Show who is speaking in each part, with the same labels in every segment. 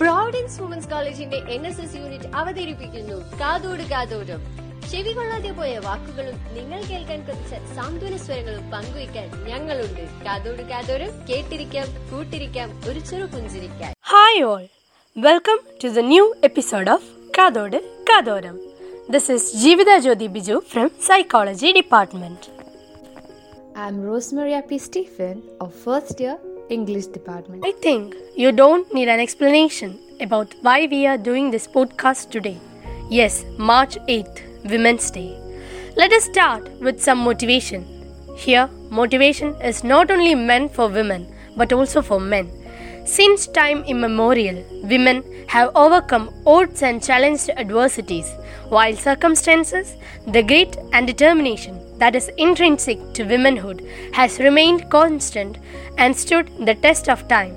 Speaker 1: Providence women's കോളേജിന്റെ N S S unit അവതരിപ്പിക്കുന്നു. കാതോട് കാതോടും ചെവി കൊള്ളാതെ പോയ വാക്കുകളും നിങ്ങൾ കേൾക്കാൻ കുറച്ച് സാന്ത്വന സ്വരങ്ങളും പങ്കുവയ്ക്കാൻ ഞങ്ങളുണ്ട്. കാതോട് കാതോരം കേട്ടിരിക്കാം കൂട്ടിരിക്കാം ഒരു ചെറു പുഞ്ചിരിക്കാൻ.
Speaker 2: Hi all welcome to the new episode of കാതോട് കാതോരം. This is Jeevitha Jyothi Biju from psychology department
Speaker 3: I'm Rosmaria P Stephen of first year English department.
Speaker 2: I think you don't need an explanation about why we are doing this podcast today. Yes, March 8th, Women's Day. Let us start with some motivation. Here, motivation is not only meant for women but also for men. Since time immemorial, women have overcome odds and challenged adversities, while circumstances, the grit and determination that is intrinsic to womanhood has remained constant and stood the test of time.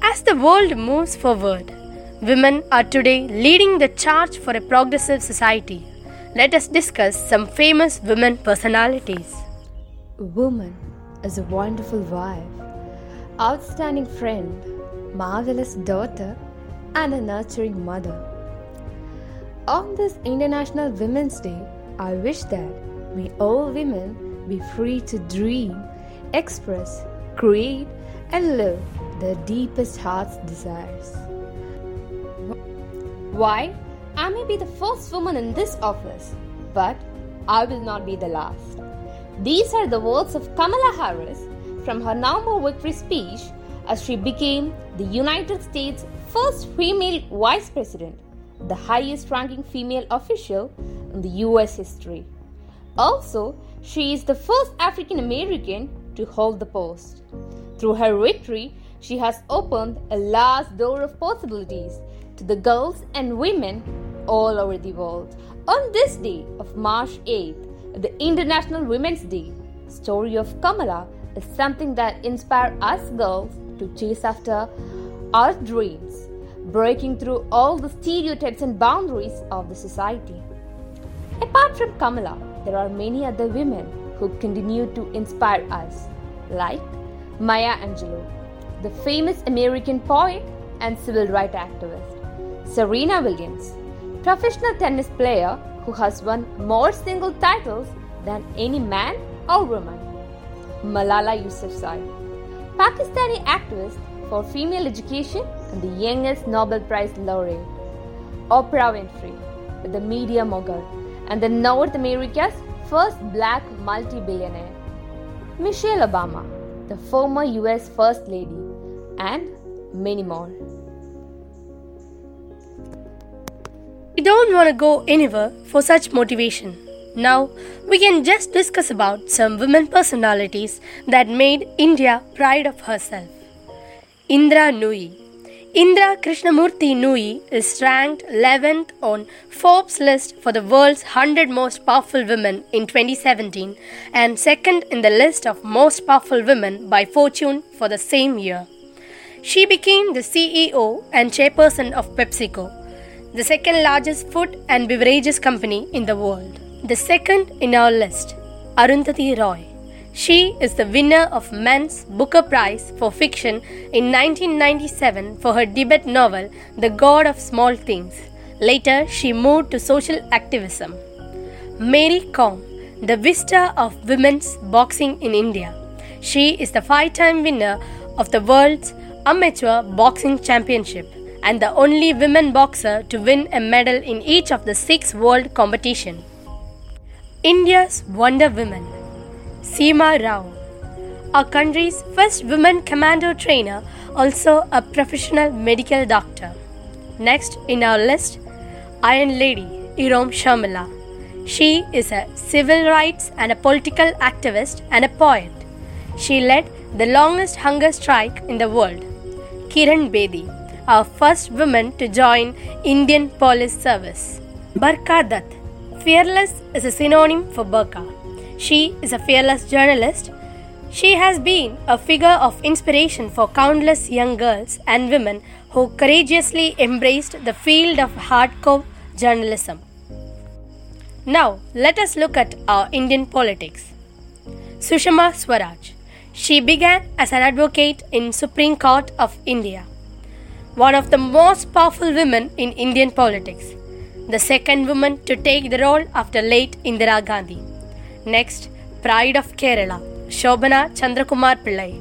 Speaker 2: As the world moves forward, women are today leading the charge for a progressive society. Let us discuss some famous women personalities.
Speaker 3: Woman is a wonderful wife, outstanding friend, marvelous daughter, and a nurturing mother. On this International Women's Day, I wish that may all women be free to dream, express, create, and live their deepest heart's desires. Why? I may be the first woman in this office, but I will not be the last. These are the words of Kamala Harris from her No More Victory speech as she became the United States' first female vice president, the highest ranking female official in the US history. Also, she is the first African American to hold the post. Through her victory, she has opened a large door of possibilities to the girls and women all over the world. On this day of March 8th, the International Women's Day, story of Kamala is something that inspires us girls to chase after our dreams, breaking through all the stereotypes and boundaries of the society. Apart from Kamala, there are many other women who continue to inspire us, like Maya Angelou, the famous American poet and civil rights activist, Serena Williams, professional tennis player who has won more single titles than any man or woman, Malala Yousafzai, Pakistani activist for female education and the youngest Nobel Prize laureate, Oprah Winfrey, with the media mogul and the North America's first black multi-billionaire, Michelle Obama, the former US First Lady, and many more.
Speaker 2: We don't want to go anywhere for such motivation. Now, we can just discuss about some women personalities that made India proud of herself. Indra Nooyi. Indra Krishnamurti Nooyi is ranked 11th on Forbes list for the world's 100 most powerful women in 2017 and second in the list of most powerful women by Fortune for the same year. She became the CEO and chairperson of PepsiCo, the second largest food and beverages company in the world. The second in our list, Arundhati Roy. She is the winner of Men's Booker Prize for Fiction in 1997 for her debut novel The God of Small Things. Later, she moved to social activism. Mary Kom, the vista of women's boxing in India. She is the five time winner of the world's amateur boxing championship and the only women boxer to win a medal in each of the six world competitions. India's Wonder Woman Seema Rao, our country's first woman commando trainer, also a professional medical doctor. Next in our list, Iron Lady Irom Sharmila. She is a civil rights and a political activist and a poet. She led the longest hunger strike in the world. Kiran Bedi, our first woman to join Indian Police Service. Barkha Dutt, fearless is a synonym for Barkha. She is a fearless journalist. She has been a figure of inspiration for countless young girls and women who courageously embraced the field of hardcore journalism. Now, let us look at our Indian politics. Sushma Swaraj. She began as an advocate in Supreme Court of India. one of the most powerful women in Indian politics, the second woman to take the role after late Indira Gandhi. Next, Pride of Kerala, Shobana Chandrakumar Pillai.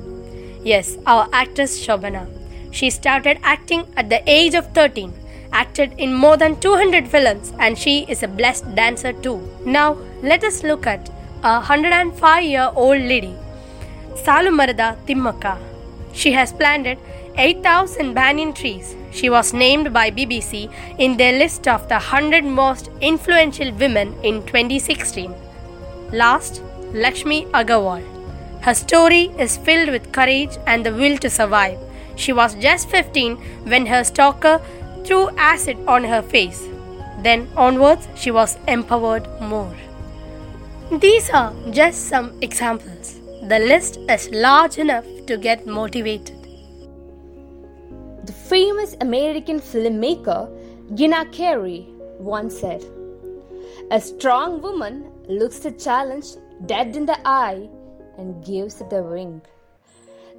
Speaker 2: Yes, our actress Shobana. She started acting at the age of 13, acted in more than 200 films, and she is a blessed dancer too. Now, let us look at a 105 year old lady, Salumarada Thimmakka. She has planted 8,000 banyan trees. She was named by BBC in their list of the 100 most influential women in 2016. Last, Lakshmi Agarwal. Her story is filled with courage and the will to survive. She was just 15 when her stalker threw acid on her face. Then onwards, she was empowered more. These are just some examples. The list is large enough to get motivated.
Speaker 3: The famous American filmmaker Gina Carey once said, A strong woman looks the challenge dead in the eye and gives it a wing.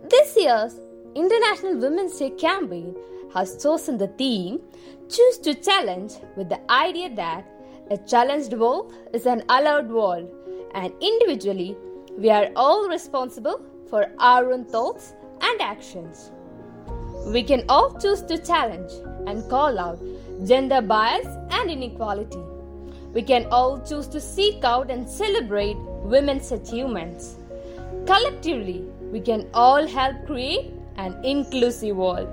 Speaker 3: This year's International Women's Day campaign has chosen the theme Choose to Challenge with the idea that a challenged world is an allowed world and individually we are all responsible for our own thoughts and actions. We can all choose to challenge and call out gender bias and inequality. We can all choose to seek out and celebrate women's achievements. Collectively, we can all help create an inclusive world.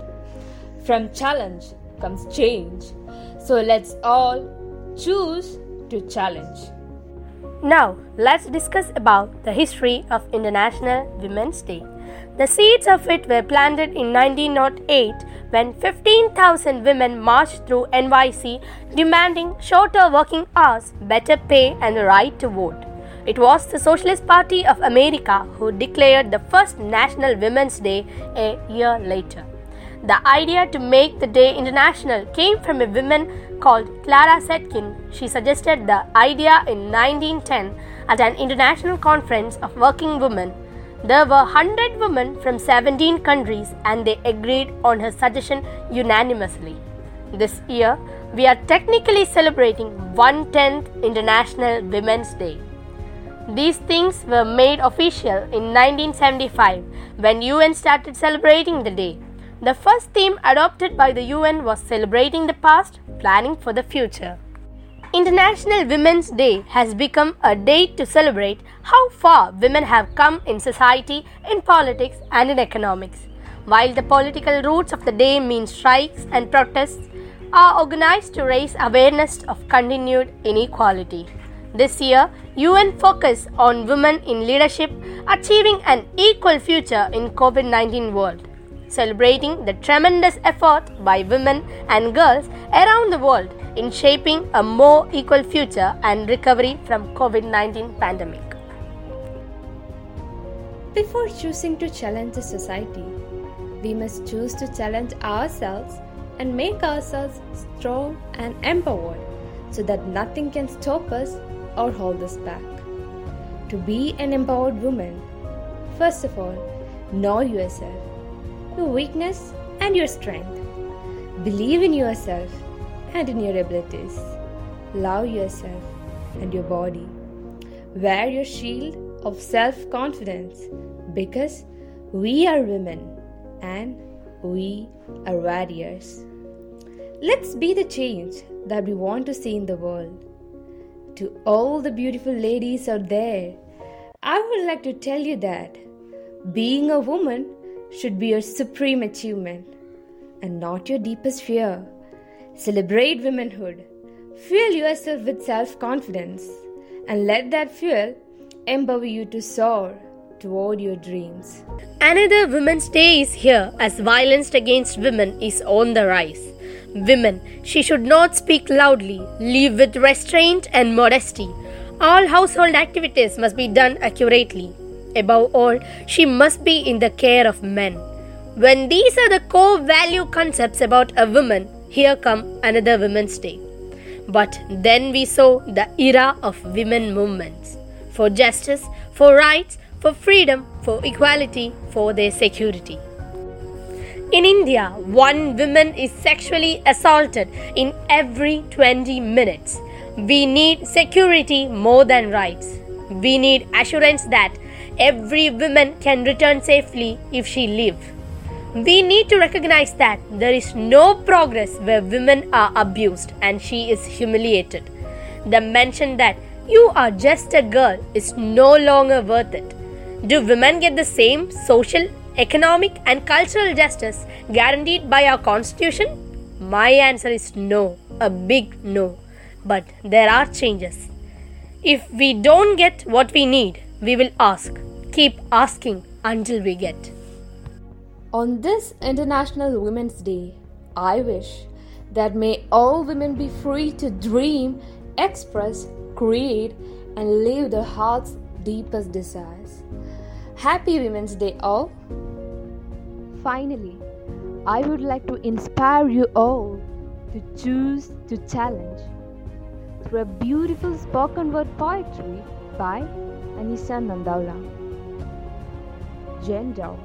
Speaker 3: From challenge comes change. So let's all choose to challenge.
Speaker 2: Now, let's discuss about the history of International Women's Day. The seeds of it were planted in 1908 when 15,000 women marched through NYC demanding shorter working hours, better pay, and the right to vote. It was the Socialist Party of America who declared the first National Women's Day a year later. The idea to make the day international came from a woman called Clara Zetkin. She suggested the idea in 1910 at an international conference of working women. There were 100 women from 17 countries and they agreed on her suggestion unanimously. This year, we are technically celebrating 110th International Women's Day. These things were made official in 1975 when UN started celebrating the day. The first theme adopted by the UN was celebrating the past, planning for the future. International Women's Day has become a day to celebrate how far women have come in society, in politics, and in economics. While the political roots of the day mean strikes and protests, are organized to raise awareness of continued inequality. This year, UN focus on women in leadership achieving an equal future in COVID-19 world celebrating the tremendous effort by women and girls around the world in shaping a more equal future and recovery from COVID-19 pandemic.
Speaker 3: Before choosing to challenge the society, we must choose to challenge ourselves and make ourselves strong and empowered so that nothing can stop us or hold us back. To be an empowered woman, first of all, know yourself your weakness and your strength. Believe in yourself and in your abilities. Love yourself and your body. Wear your shield of self confidence because we are women and we are warriors. Let's be the change that we want to see in the world. To all the beautiful ladies out there, I would like to tell you that being a woman should be your supreme achievement and not your deepest fear. Celebrate womanhood. Fuel yourself with self confidence and let that fuel empower you to soar toward your dreams.
Speaker 2: Another Women's Day is here as violence against women is on the rise. Women, she should not speak loudly, live with restraint and modesty. All household activities must be done accurately. Above all, she must be in the care of men. When these are the core value concepts about a woman, here come another Women's Day. But then we saw the era of women movements for justice, for rights, for freedom, for equality, for their security. In India, one woman is sexually assaulted in every 20 minutes. We need security more than rights. We need assurance that every woman can return safely if she live. We need to recognize that there is no progress where women are abused and she is humiliated. The mention that you are just a girl is no longer worth it. Do women get the same social, economic, and cultural justice guaranteed by our constitution? My answer is no, a big no. But there are changes. If we don't get what we need, we will ask. Keep asking until we get.
Speaker 3: On this International Women's Day, I wish that may all women be free to dream, express, create, and live their heart's deepest desires. Happy Women's Day, all! Finally, I would like to inspire you all to choose to challenge through a beautiful spoken word poetry by Anisa Nandaula. Gender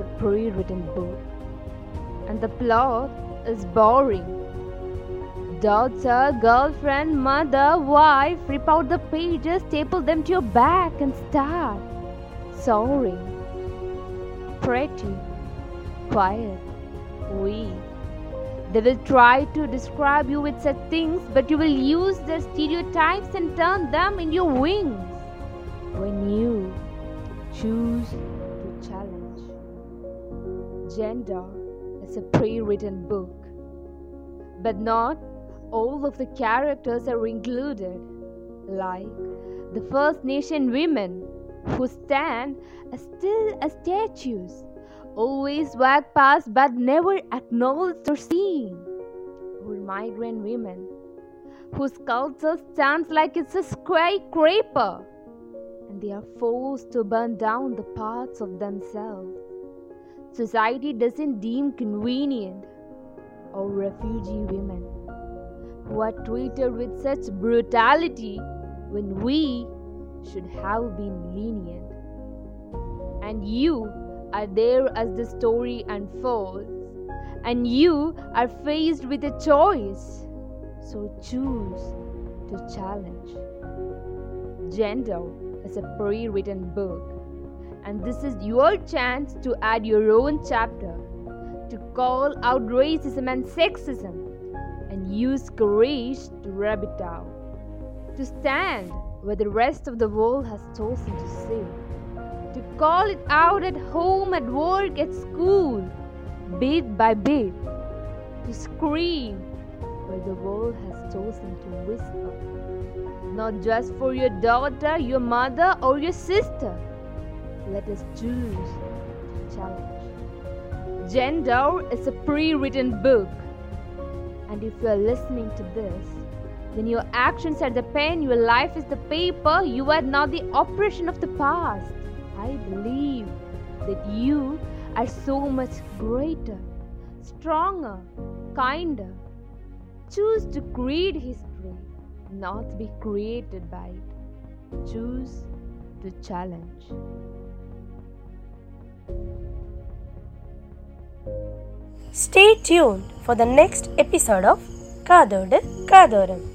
Speaker 3: a pre written book, and the plot is boring. Daughter, girlfriend, mother, wife, rip out the pages, staple them to your back, and start soaring. Pretty, quiet, weak. They will try to describe you with such things, but you will use their stereotypes and turn them into your wings. When you choose to challenge, gender is a pre written book, but not all of the characters are included, like the First Nation women who stand as still as statues always walk past but never acknowledged or seen. Or migrant women whose culture stands like it's a skyscraper and they are forced to burn down the parts of themselves society doesn't deem convenient. Or refugee women who are treated with such brutality when we should have been lenient. And you are there as the story unfolds, and you are faced with a choice. So choose to challenge. Gender is a pre written book, and this is your chance to add your own chapter to call out racism and sexism and use courage to rub it out, to stand where the rest of the world has chosen to sit to call it out at home, at work, at school, bit by bit, to scream where the world has chosen to whisper. Not just for your daughter, your mother, or your sister. Let us choose to challenge. Gender is a pre written book. And if you are listening to this, then your actions are the pen, your life is the paper, you are not the oppression of the past. I believe that you are so much greater, stronger, kinder. Choose to create history, not be created by it. Choose to challenge.
Speaker 2: Stay tuned for the next episode of Kadodu Kadoram.